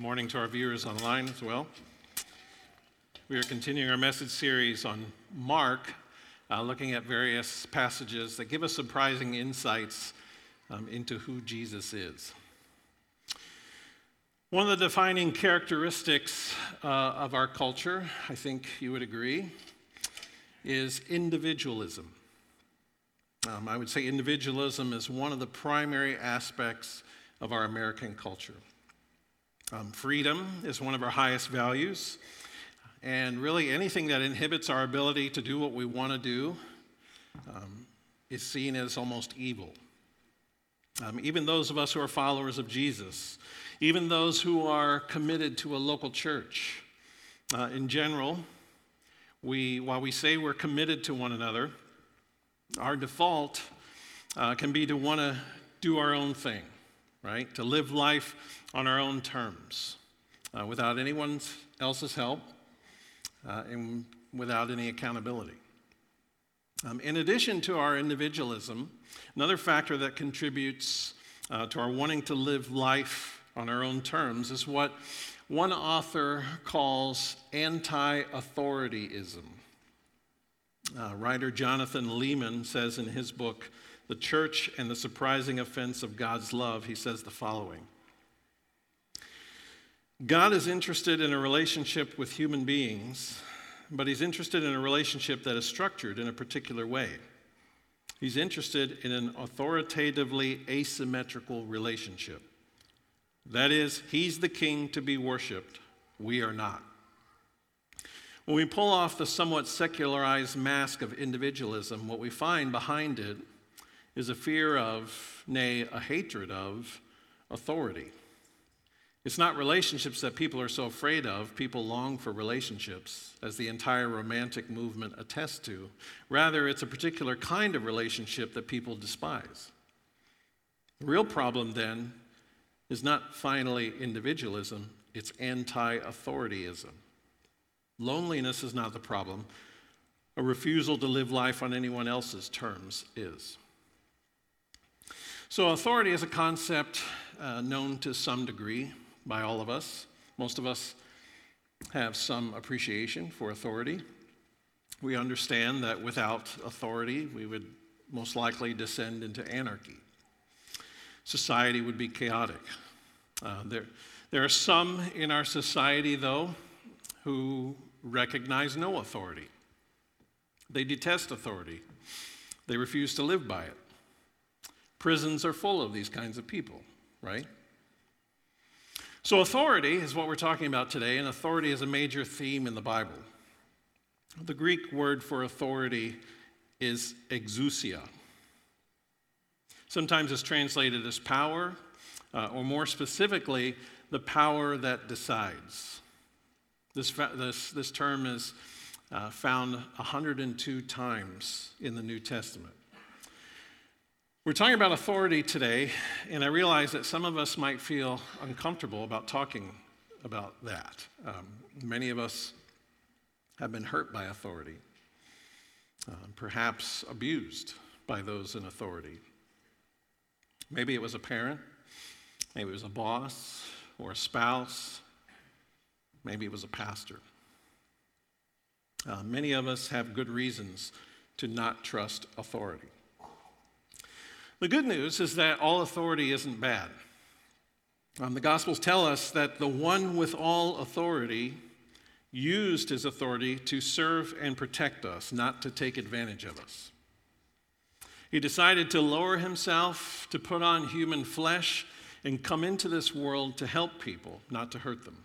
Good morning to our viewers online as well. We are continuing our message series on Mark, uh, looking at various passages that give us surprising insights um, into who Jesus is. One of the defining characteristics uh, of our culture, I think you would agree, is individualism. Um, I would say individualism is one of the primary aspects of our American culture. Um, freedom is one of our highest values, and really anything that inhibits our ability to do what we want to do um, is seen as almost evil. Um, even those of us who are followers of Jesus, even those who are committed to a local church, uh, in general, we, while we say we're committed to one another, our default uh, can be to want to do our own thing, right? To live life on our own terms, uh, without anyone else's help uh, and without any accountability. Um, in addition to our individualism, another factor that contributes uh, to our wanting to live life on our own terms is what one author calls anti authorityism. Uh, writer Jonathan Leeman says in his book, The Church and the Surprising Offense of God's Love, he says the following God is interested in a relationship with human beings, but he's interested in a relationship that is structured in a particular way. He's interested in an authoritatively asymmetrical relationship. That is, he's the king to be worshiped, we are not. When we pull off the somewhat secularized mask of individualism, what we find behind it is a fear of, nay, a hatred of, authority. It's not relationships that people are so afraid of. People long for relationships, as the entire romantic movement attests to. Rather, it's a particular kind of relationship that people despise. The real problem, then, is not finally individualism, it's anti authorityism. Loneliness is not the problem. A refusal to live life on anyone else's terms is. So, authority is a concept uh, known to some degree by all of us. Most of us have some appreciation for authority. We understand that without authority, we would most likely descend into anarchy. Society would be chaotic. Uh, there, there are some in our society, though, who recognize no authority. They detest authority, they refuse to live by it. Prisons are full of these kinds of people, right? So, authority is what we're talking about today, and authority is a major theme in the Bible. The Greek word for authority is exousia. Sometimes it's translated as power, uh, or more specifically, the power that decides. This, this, this term is uh, found 102 times in the New Testament. We're talking about authority today, and I realize that some of us might feel uncomfortable about talking about that. Um, many of us have been hurt by authority, uh, perhaps abused by those in authority. Maybe it was a parent, maybe it was a boss or a spouse, Maybe it was a pastor. Uh, many of us have good reasons to not trust authority. The good news is that all authority isn't bad. Um, the Gospels tell us that the one with all authority used his authority to serve and protect us, not to take advantage of us. He decided to lower himself, to put on human flesh, and come into this world to help people, not to hurt them.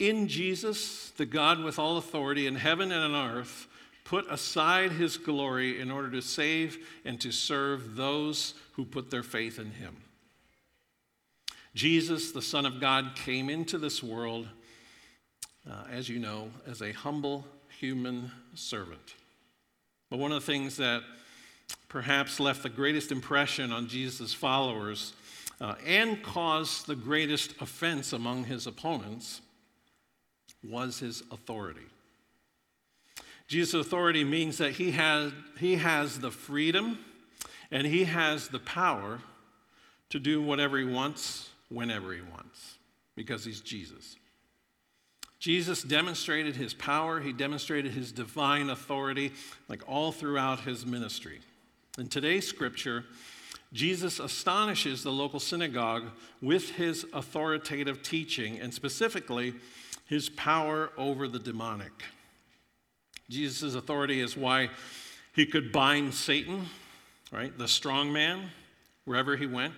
In Jesus, the God with all authority in heaven and on earth put aside his glory in order to save and to serve those who put their faith in him. Jesus, the Son of God, came into this world, uh, as you know, as a humble human servant. But one of the things that perhaps left the greatest impression on Jesus' followers uh, and caused the greatest offense among his opponents was his authority. Jesus' authority means that he has, he has the freedom and he has the power to do whatever he wants whenever he wants because he's Jesus. Jesus demonstrated his power, he demonstrated his divine authority, like all throughout his ministry. In today's scripture, Jesus astonishes the local synagogue with his authoritative teaching and specifically his power over the demonic. Jesus' authority is why he could bind Satan, right, the strong man, wherever he went.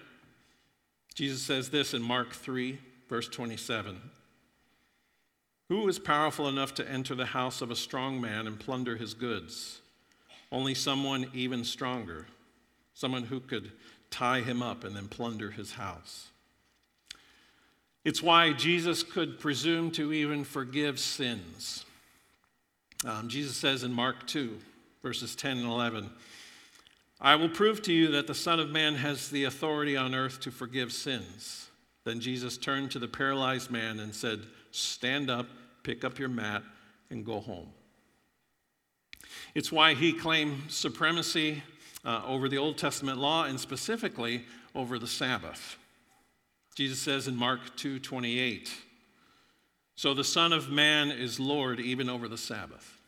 Jesus says this in Mark 3, verse 27. Who is powerful enough to enter the house of a strong man and plunder his goods? Only someone even stronger, someone who could tie him up and then plunder his house. It's why Jesus could presume to even forgive sins. Um, Jesus says in Mark 2, verses 10 and 11, I will prove to you that the Son of Man has the authority on earth to forgive sins. Then Jesus turned to the paralyzed man and said, Stand up, pick up your mat, and go home. It's why he claimed supremacy uh, over the Old Testament law and specifically over the Sabbath. Jesus says in Mark 2:28, "So the Son of Man is Lord even over the Sabbath."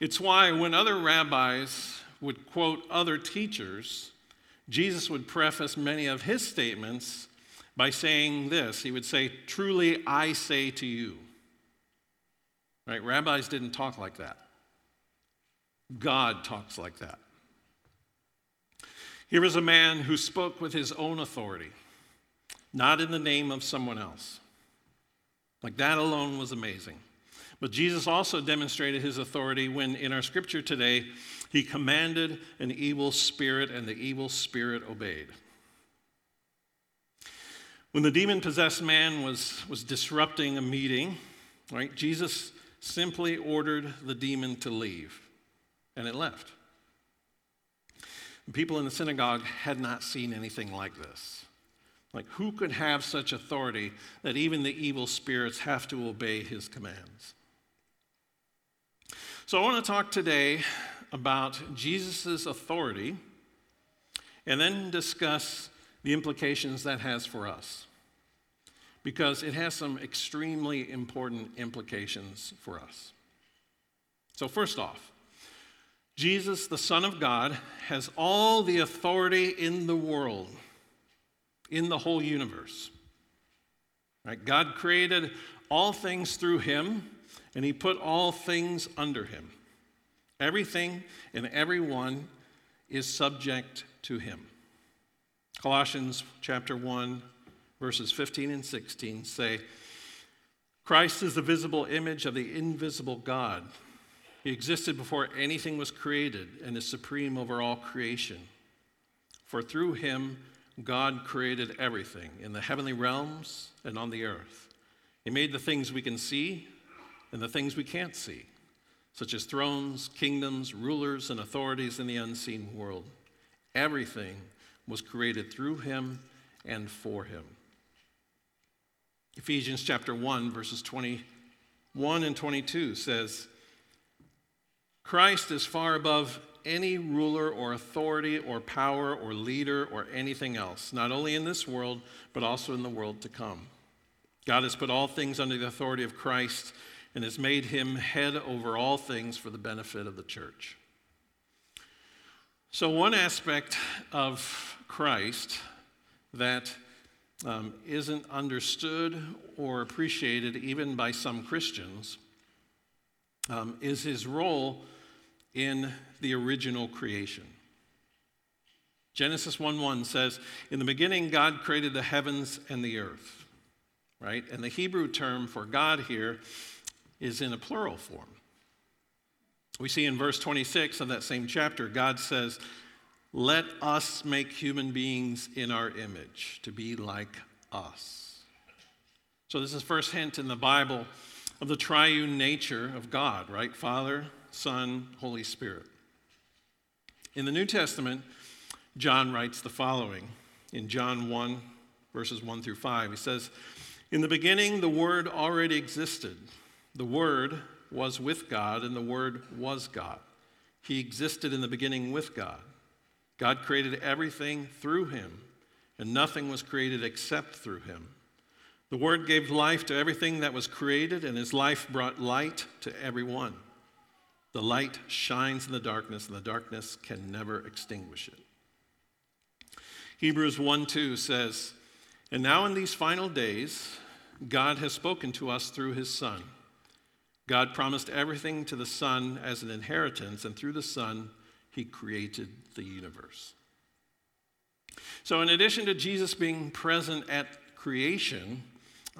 It's why when other rabbis would quote other teachers, Jesus would preface many of his statements by saying this. He would say, Truly I say to you. Right? Rabbis didn't talk like that. God talks like that. Here is a man who spoke with his own authority, not in the name of someone else. Like that alone was amazing. But Jesus also demonstrated his authority when, in our scripture today, he commanded an evil spirit and the evil spirit obeyed. When the demon possessed man was, was disrupting a meeting, right, Jesus simply ordered the demon to leave, and it left. The people in the synagogue had not seen anything like this. Like, who could have such authority that even the evil spirits have to obey his commands? So, I want to talk today about Jesus' authority and then discuss the implications that has for us. Because it has some extremely important implications for us. So, first off, Jesus, the Son of God, has all the authority in the world, in the whole universe. Right? God created all things through him and he put all things under him. Everything and everyone is subject to him. Colossians chapter 1 verses 15 and 16 say Christ is the visible image of the invisible God. He existed before anything was created and is supreme over all creation. For through him God created everything in the heavenly realms and on the earth. He made the things we can see and the things we can't see, such as thrones, kingdoms, rulers, and authorities in the unseen world. Everything was created through him and for him. Ephesians chapter 1, verses 21 and 22 says, Christ is far above any ruler or authority or power or leader or anything else, not only in this world, but also in the world to come. God has put all things under the authority of Christ and has made him head over all things for the benefit of the church. So, one aspect of Christ that um, not understood or appreciated even by some Christians um, is his role in the original creation. Genesis 1 1 says, In the beginning, God created the heavens and the earth, right? And the Hebrew term for God here is in a plural form. We see in verse 26 of that same chapter, God says, Let us make human beings in our image to be like us. So, this is first hint in the Bible of the triune nature of God, right? Father, Son, Holy Spirit. In the New Testament, John writes the following in John 1, verses 1 through 5. He says, In the beginning, the Word already existed. The Word was with God, and the Word was God. He existed in the beginning with God. God created everything through him, and nothing was created except through him. The Word gave life to everything that was created, and his life brought light to everyone. The light shines in the darkness, and the darkness can never extinguish it. Hebrews 1 2 says, And now in these final days, God has spoken to us through his Son. God promised everything to the Son as an inheritance, and through the Son, he created the universe. So, in addition to Jesus being present at creation,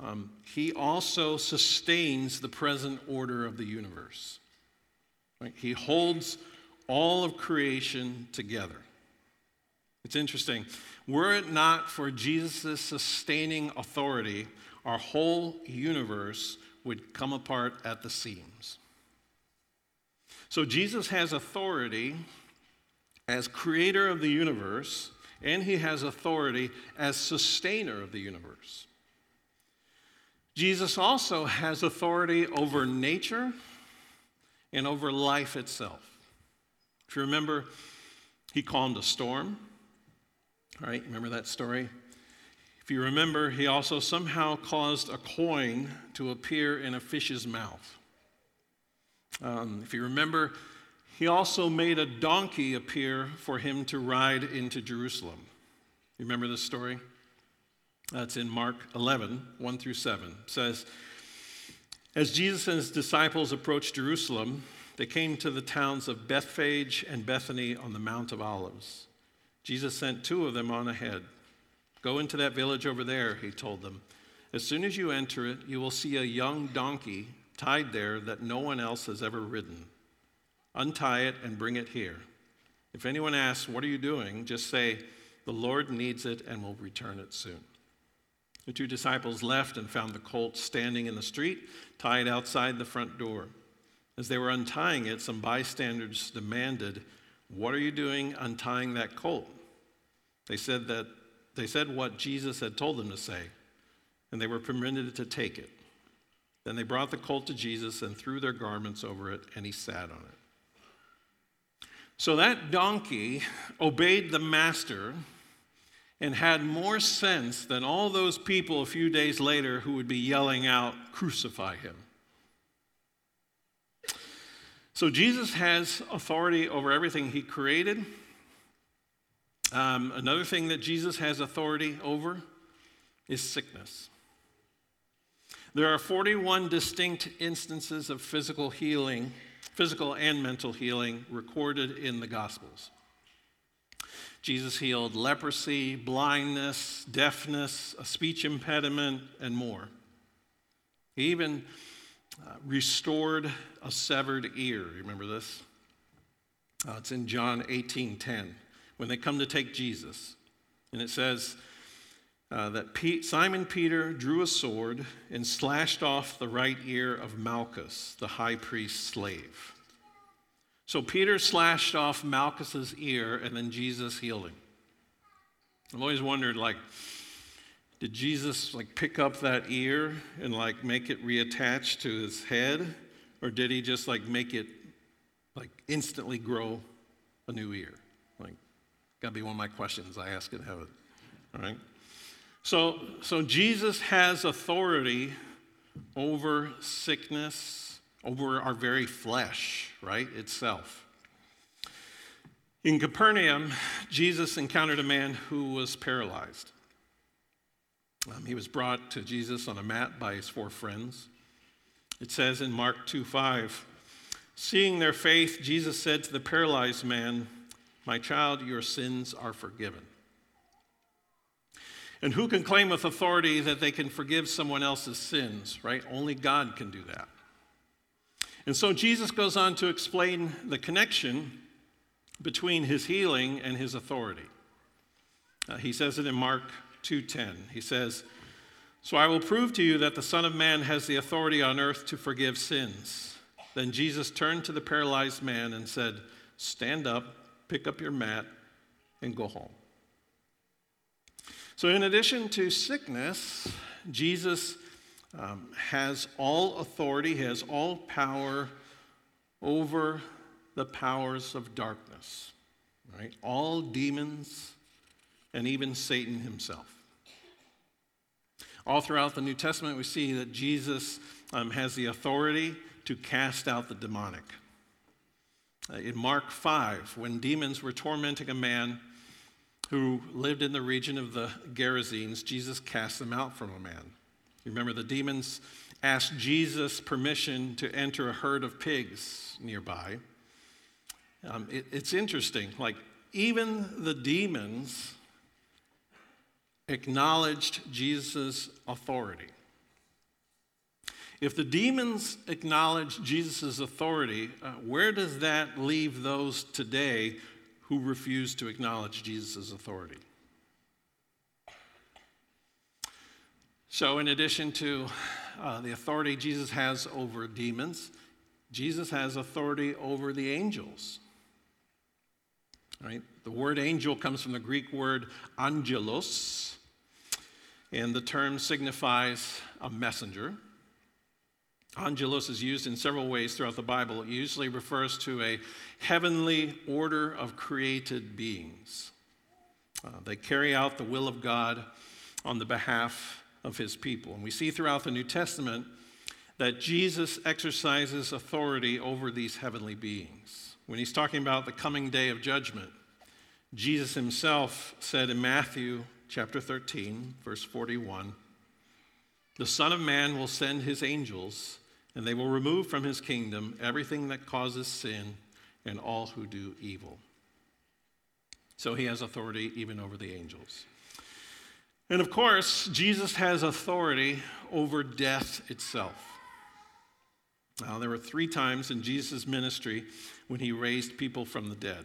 um, he also sustains the present order of the universe. Right? He holds all of creation together. It's interesting. Were it not for Jesus' sustaining authority, our whole universe would come apart at the seams. So Jesus has authority as creator of the universe, and he has authority as sustainer of the universe. Jesus also has authority over nature and over life itself. If you remember, he calmed a storm. All right, remember that story? If you remember, he also somehow caused a coin to appear in a fish's mouth. Um, if you remember, he also made a donkey appear for him to ride into Jerusalem. You remember this story? That's in Mark 11, 1 through 7. It says, As Jesus and his disciples approached Jerusalem, they came to the towns of Bethphage and Bethany on the Mount of Olives. Jesus sent two of them on ahead. Go into that village over there, he told them. As soon as you enter it, you will see a young donkey tied there that no one else has ever ridden. Untie it and bring it here. If anyone asks, What are you doing? just say, The Lord needs it and will return it soon. The two disciples left and found the colt standing in the street, tied outside the front door. As they were untying it, some bystanders demanded, What are you doing untying that colt? They said that they said what Jesus had told them to say, and they were permitted to take it. Then they brought the colt to Jesus and threw their garments over it, and he sat on it. So that donkey obeyed the master and had more sense than all those people a few days later who would be yelling out, Crucify him. So Jesus has authority over everything he created um, another thing that Jesus has authority over is sickness. There are 41 distinct instances of physical healing, physical and mental healing, recorded in the Gospels. Jesus healed leprosy, blindness, deafness, a speech impediment, and more. He even uh, restored a severed ear. Remember this? Uh, it's in John 18 10 when they come to take Jesus. And it says uh, that Simon Peter drew a sword and slashed off the right ear of Malchus, the high priest's slave. So Peter slashed off Malchus's ear, and then Jesus healed him. I've always wondered, like, did Jesus like pick up that ear and like make it reattach to his head, or did he just like make it like instantly grow a new ear? Like, Got to be one of my questions I ask in heaven. All right? So, so Jesus has authority over sickness, over our very flesh, right? Itself. In Capernaum, Jesus encountered a man who was paralyzed. Um, he was brought to Jesus on a mat by his four friends. It says in Mark 2 5, seeing their faith, Jesus said to the paralyzed man, my child, your sins are forgiven. And who can claim with authority that they can forgive someone else's sins, right? Only God can do that. And so Jesus goes on to explain the connection between his healing and his authority. Uh, he says it in Mark 2:10. He says, "So I will prove to you that the Son of Man has the authority on earth to forgive sins." Then Jesus turned to the paralyzed man and said, "Stand up, pick up your mat, and go home. So, in addition to sickness, Jesus um, has all authority, has all power over the powers of darkness. Right? All demons and even Satan himself. All throughout the New Testament, we see that Jesus um, has the authority to cast out the demonic. Uh, in Mark 5, when demons were tormenting a man who lived in the region of the Gerasenes, Jesus cast them out from a man. You remember the demons asked Jesus permission to enter a herd of pigs nearby. Um, it, it's interesting, like, even the demons acknowledged Jesus' authority. If the demons acknowledge Jesus' authority, uh, where does that leave those today who refuse to acknowledge Jesus' authority? So, in addition to uh, the authority Jesus has over demons, Jesus has authority over the angels. Right? The word angel comes from the Greek word angelos, and the term signifies a messenger. Angelos is used in several ways throughout the Bible. It usually refers to a heavenly order of created beings. Uh, they carry out the will of God on the behalf of his people. And we see throughout the New Testament that Jesus exercises authority over these heavenly beings. When he's talking about the coming day of judgment, Jesus himself said in Matthew chapter 13, verse 41, The Son of Man will send his angels, and they will remove from his kingdom everything that causes sin and all who do evil. So he has authority even over the angels. And of course, Jesus has authority over death itself. Now, there were three times in Jesus' ministry when he raised people from the dead.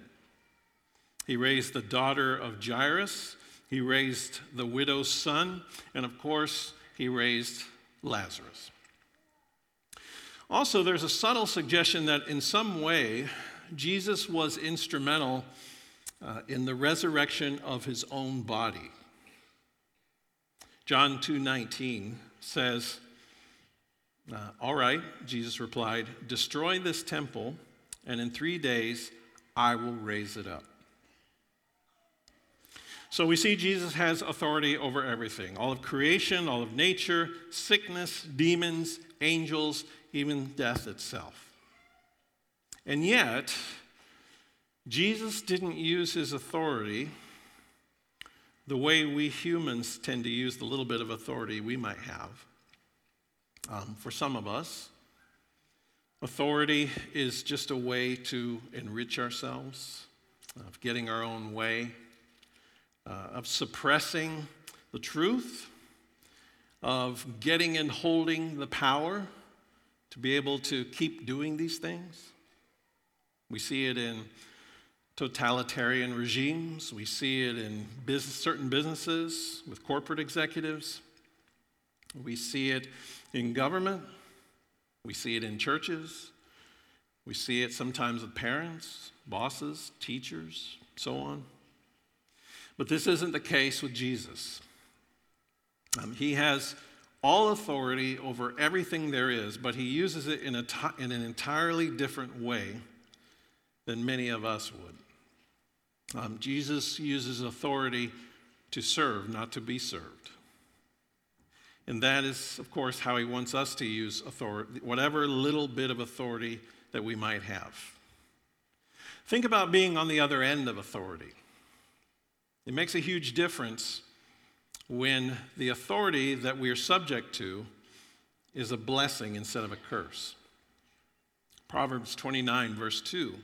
He raised the daughter of Jairus, he raised the widow's son, and of course, he raised Lazarus. Also, there's a subtle suggestion that in some way, Jesus was instrumental uh, in the resurrection of his own body. John 2:19 says, uh, "All right," Jesus replied, "destroy this temple, and in 3 days I will raise it up." So we see Jesus has authority over everything all of creation, all of nature, sickness, demons, angels, even death itself. And yet, Jesus didn't use his authority the way we humans tend to use the little bit of authority we might have. Um, for some of us, authority is just a way to enrich ourselves, of getting our own way, uh, of suppressing the truth, of getting and holding the power to be able to keep doing these things. We see it in totalitarian regimes. We see it in business, certain businesses with corporate executives. We see it in government. We see it in churches. We see it sometimes with parents, bosses, teachers, so on. But this isn't the case with Jesus. Um, he has all authority over everything there is, but he uses it in, in an entirely different way than many of us would. Um, Jesus uses authority to serve, not to be served. And that is, of course, how he wants us to use authority, whatever little bit of authority that we might have. Think about being on the other end of authority. It makes a huge difference when the authority that we are subject to is a blessing instead of a curse. Proverbs 29, verse 2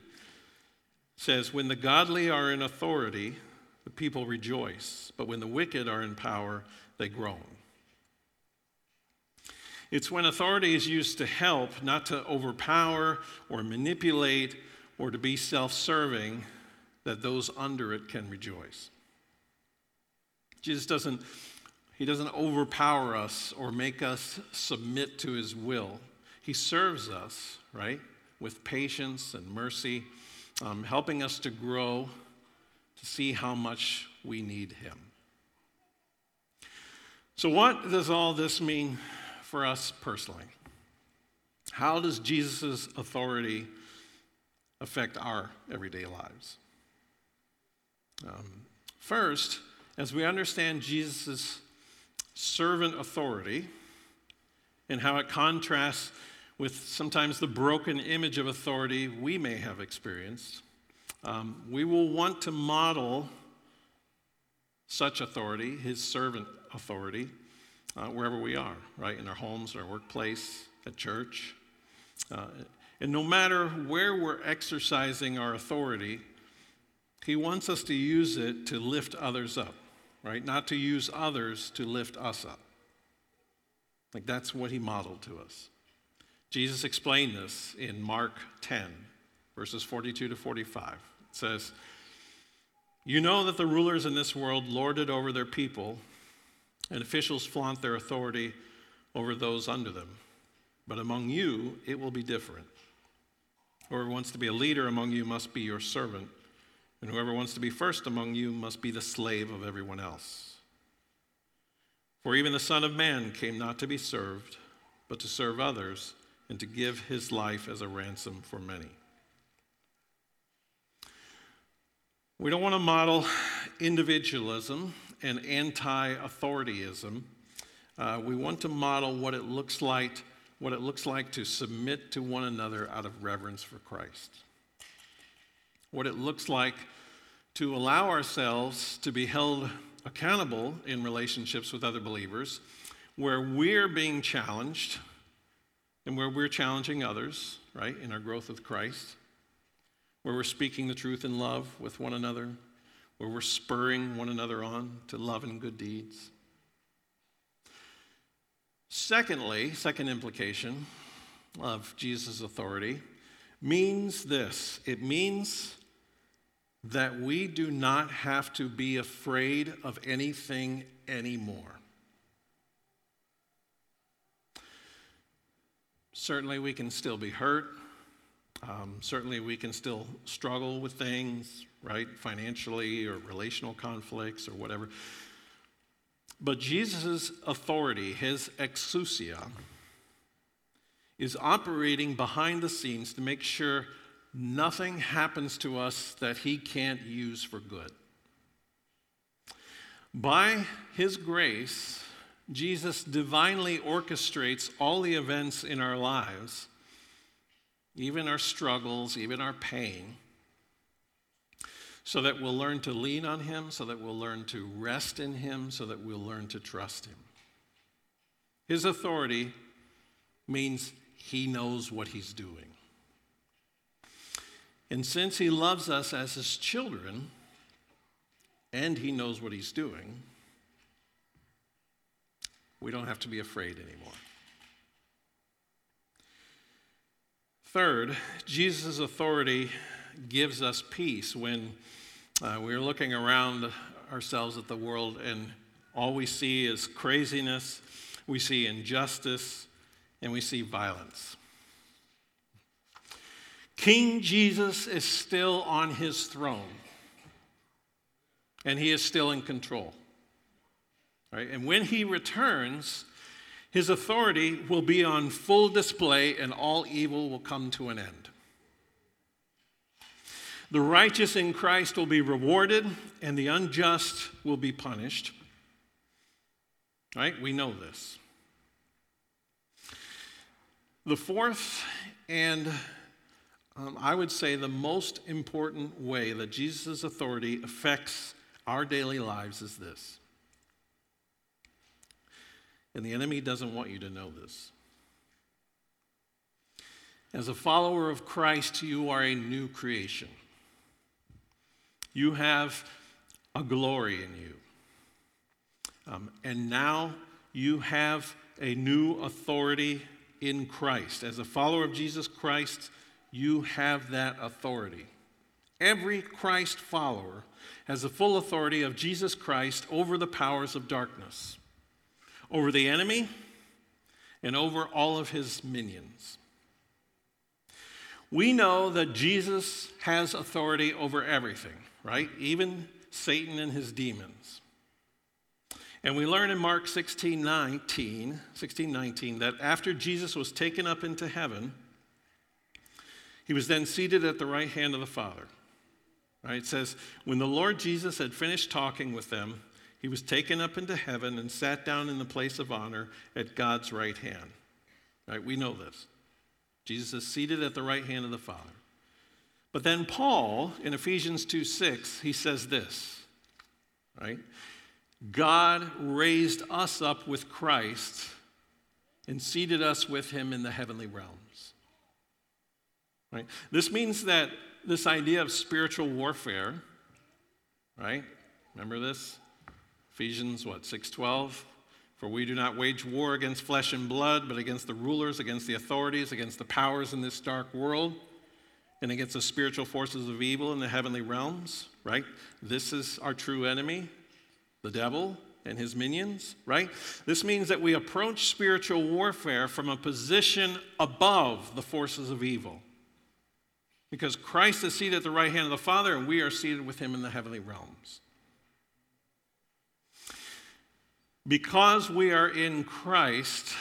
says, When the godly are in authority, the people rejoice, but when the wicked are in power, they groan. It's when authority is used to help, not to overpower or manipulate or to be self serving, that those under it can rejoice. Jesus doesn't, he doesn't overpower us or make us submit to his will. He serves us, right, with patience and mercy um, helping us to grow to see how much we need Him. So, what does all this mean for us personally? How does Jesus' authority affect our everyday lives? Um, first, as we understand Jesus' servant authority and how it contrasts with sometimes the broken image of authority we may have experienced, um, we will want to model such authority, his servant authority, uh, wherever we are, right? In our homes, our workplace, at church. Uh, and no matter where we're exercising our authority, he wants us to use it to lift others up, right? Not to use others to lift us up. Like that's what he modeled to us. Jesus explained this in Mark 10, verses 42 to 45. It says, You know that the rulers in this world lord it over their people, and officials flaunt their authority over those under them. But among you, it will be different. Whoever wants to be a leader among you must be your servant, and whoever wants to be first among you must be the slave of everyone else. For even the Son of Man came not to be served, but to serve others, and to give his life as a ransom for many. We don't want to model individualism and anti authorityism. Uh, we want to model what it looks like what it looks like to submit to one another out of reverence for Christ. What it looks like to allow ourselves to be held accountable in relationships with other believers where we're being challenged and where we're challenging others, right, in our growth with Christ, where we're speaking the truth in love with one another, where we're spurring one another on to love and good deeds. Secondly, second implication of Jesus' authority means this it means that we do not have to be afraid of anything anymore. Certainly, we can still be hurt. Um, certainly, we can still struggle with things, right? Financially or relational conflicts or whatever. But Jesus' authority, his exousia, is operating behind the scenes to make sure nothing happens to us that he can't use for good. By his grace, Jesus divinely orchestrates all the events in our lives, even our struggles, even our pain, so that we'll learn to lean on Him, so that we'll learn to rest in Him, so that we'll learn to trust Him. His authority means He knows what He's doing. And since He loves us as His children, and He knows what He's doing, we don't have to be afraid anymore. Third, Jesus' authority gives us peace when uh, we're looking around ourselves at the world and all we see is craziness, we see injustice, and we see violence. King Jesus is still on his throne, and he is still in control. Right? And when he returns, his authority will be on full display, and all evil will come to an end. The righteous in Christ will be rewarded, and the unjust will be punished. Right? We know this. The fourth, and um, I would say the most important way that Jesus' authority affects our daily lives is this. And the enemy doesn't want you to know this. As a follower of Christ, you are a new creation. You have a glory in you. Um, and now you have a new authority in Christ. As a follower of Jesus Christ, you have that authority. Every Christ follower has the full authority of Jesus Christ over the powers of darkness, over the enemy, and over all of his minions. We know that Jesus has authority over everything right? Even Satan and his demons. And we learn in Mark 16 19, 16, 19 that after Jesus was taken up into heaven, he was then seated at the right hand of the Father. Right? It says, when the Lord Jesus had finished talking with them, he was taken up into heaven and sat down in the place of honor at God's right hand. Right? We know this. Jesus is seated at the right hand of the Father. But then Paul in Ephesians 2 6, he says this, right? God raised us up with Christ and seated us with him in the heavenly realms. Right? This means that this idea of spiritual warfare, right? Remember this? Ephesians what, 6:12? For we do not wage war against flesh and blood, but against the rulers, against the authorities, against the powers in this dark world, and against the spiritual forces of evil in the heavenly realms, right? This is our true enemy, the devil and his minions, right? This means that we approach spiritual warfare from a position above the forces of evil. Because Christ is seated at the right hand of the Father, and we are seated with him in the heavenly realms. Because we are in Christ,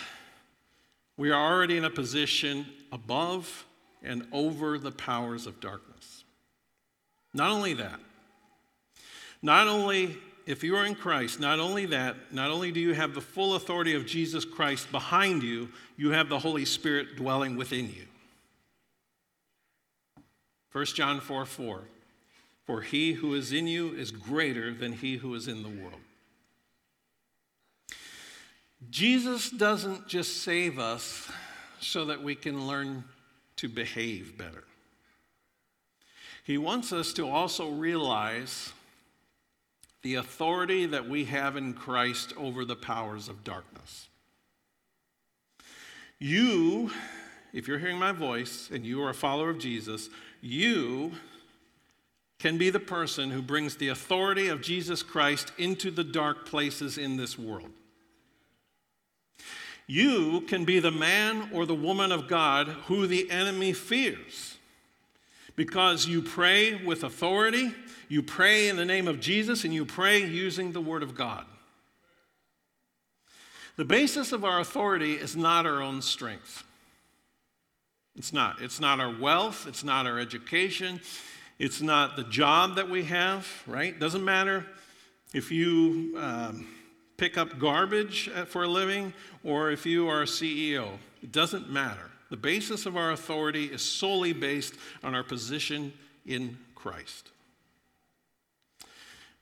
we are already in a position above and over the powers of darkness. Not only that, not only if you are in Christ, not only that, not only do you have the full authority of Jesus Christ behind you, you have the Holy Spirit dwelling within you. 1 John 4 4. For he who is in you is greater than he who is in the world. Jesus doesn't just save us so that we can learn to behave better. He wants us to also realize the authority that we have in Christ over the powers of darkness. You, if you're hearing my voice and you are a follower of Jesus, you can be the person who brings the authority of Jesus Christ into the dark places in this world. You can be the man or the woman of God who the enemy fears because you pray with authority, you pray in the name of Jesus, and you pray using the Word of God. The basis of our authority is not our own strength. It's not. It's not our wealth, it's not our education, it's not the job that we have, right? Doesn't matter if you. Um, pick up garbage for a living or if you are a CEO. It doesn't matter. The basis of our authority is solely based on our position in Christ.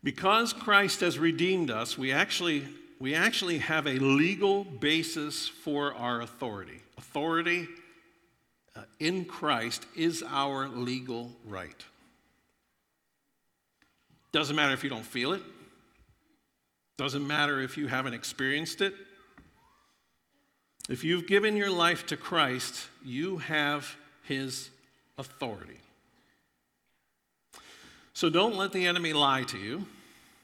Because Christ has redeemed us, we actually, we actually have a legal basis for our authority. Authority uh, in Christ is our legal right. Doesn't matter if you don't feel it, doesn't matter if you haven't experienced it. If you've given your life to Christ, you have his authority. So don't let the enemy lie to you.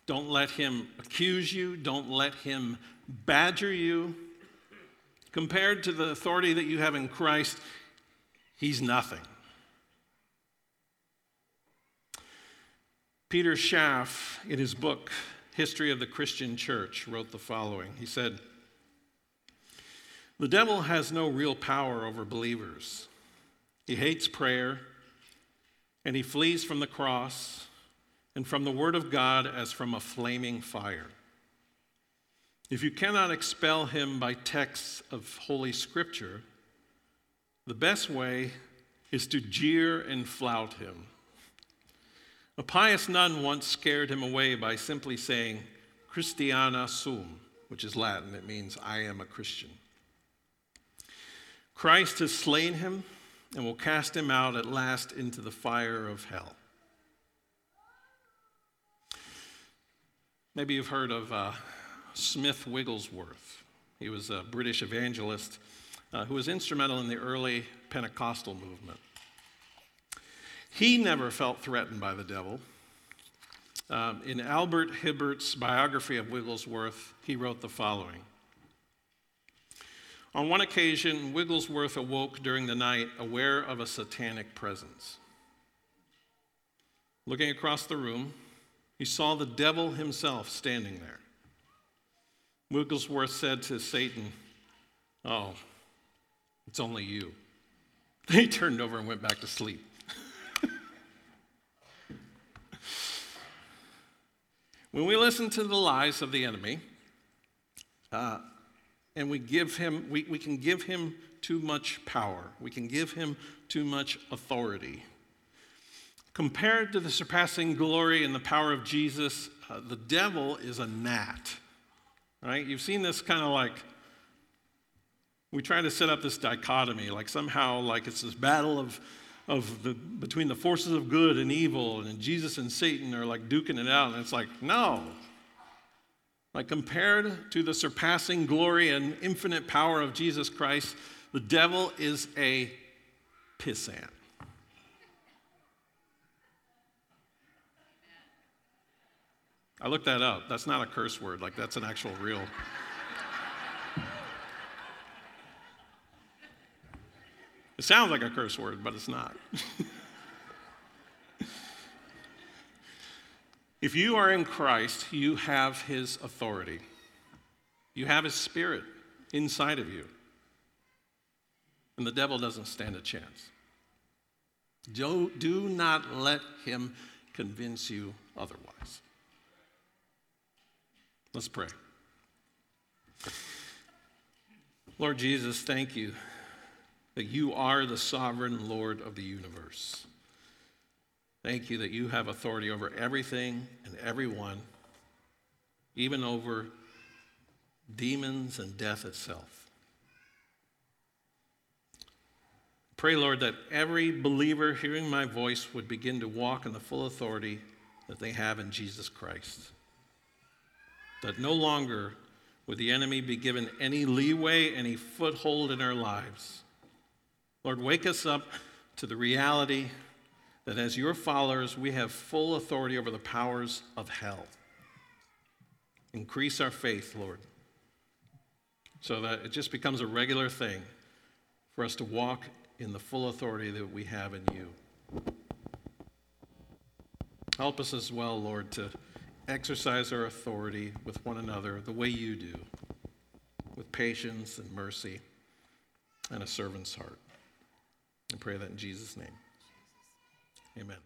Don't let him accuse you. Don't let him badger you. Compared to the authority that you have in Christ, he's nothing. Peter Schaff, in his book, History of the Christian Church, wrote the following He said, The devil has no real power over believers. He hates prayer, and he flees from the cross and from the Word of God as from a flaming fire. If you cannot expel him by texts of Holy Scripture, the best way is to jeer and flout him. A pious nun once scared him away by simply saying, Christiana sum, which is Latin. It means, I am a Christian. Christ has slain him and will cast him out at last into the fire of hell. Maybe you've heard of uh, Smith Wigglesworth. He was a British evangelist uh, who was instrumental in the early Pentecostal movement. He never felt threatened by the devil. Um, in Albert Hibbert's biography of Wigglesworth, he wrote the following On one occasion, Wigglesworth awoke during the night aware of a satanic presence. Looking across the room, he saw the devil himself standing there. Wigglesworth said to Satan, Oh, it's only you. He turned over and went back to sleep. When we listen to the lies of the enemy, uh, and we give him, we, we can give him too much power. We can give him too much authority. Compared to the surpassing glory and the power of Jesus, uh, the devil is a gnat. Right? You've seen this kind of like we try to set up this dichotomy, like somehow like it's this battle of, of the between the forces of good and evil, and Jesus and Satan are like duking it out, and it's like, no. Like compared to the surpassing glory and infinite power of Jesus Christ, the devil is a pissant. I looked that up. That's not a curse word, like, that's an actual real. It sounds like a curse word, but it's not. if you are in Christ, you have his authority, you have his spirit inside of you. And the devil doesn't stand a chance. Do, do not let him convince you otherwise. Let's pray. Lord Jesus, thank you that you are the sovereign Lord of the universe. Thank you that you have authority over everything and everyone, even over demons and death itself. Pray, Lord, that every believer hearing my voice would begin to walk in the full authority that they have in Jesus Christ that no longer would the enemy be given any leeway, any foothold in our lives. Lord, wake us up to the reality that as your followers, we have full authority over the powers of hell. Increase our faith, Lord, so that it just becomes a regular thing for us to walk in the full authority that we have in you. Help us as well, Lord, to exercise our authority with one another the way you do, with patience and mercy and a servant's heart. I pray that in Jesus' name. Amen.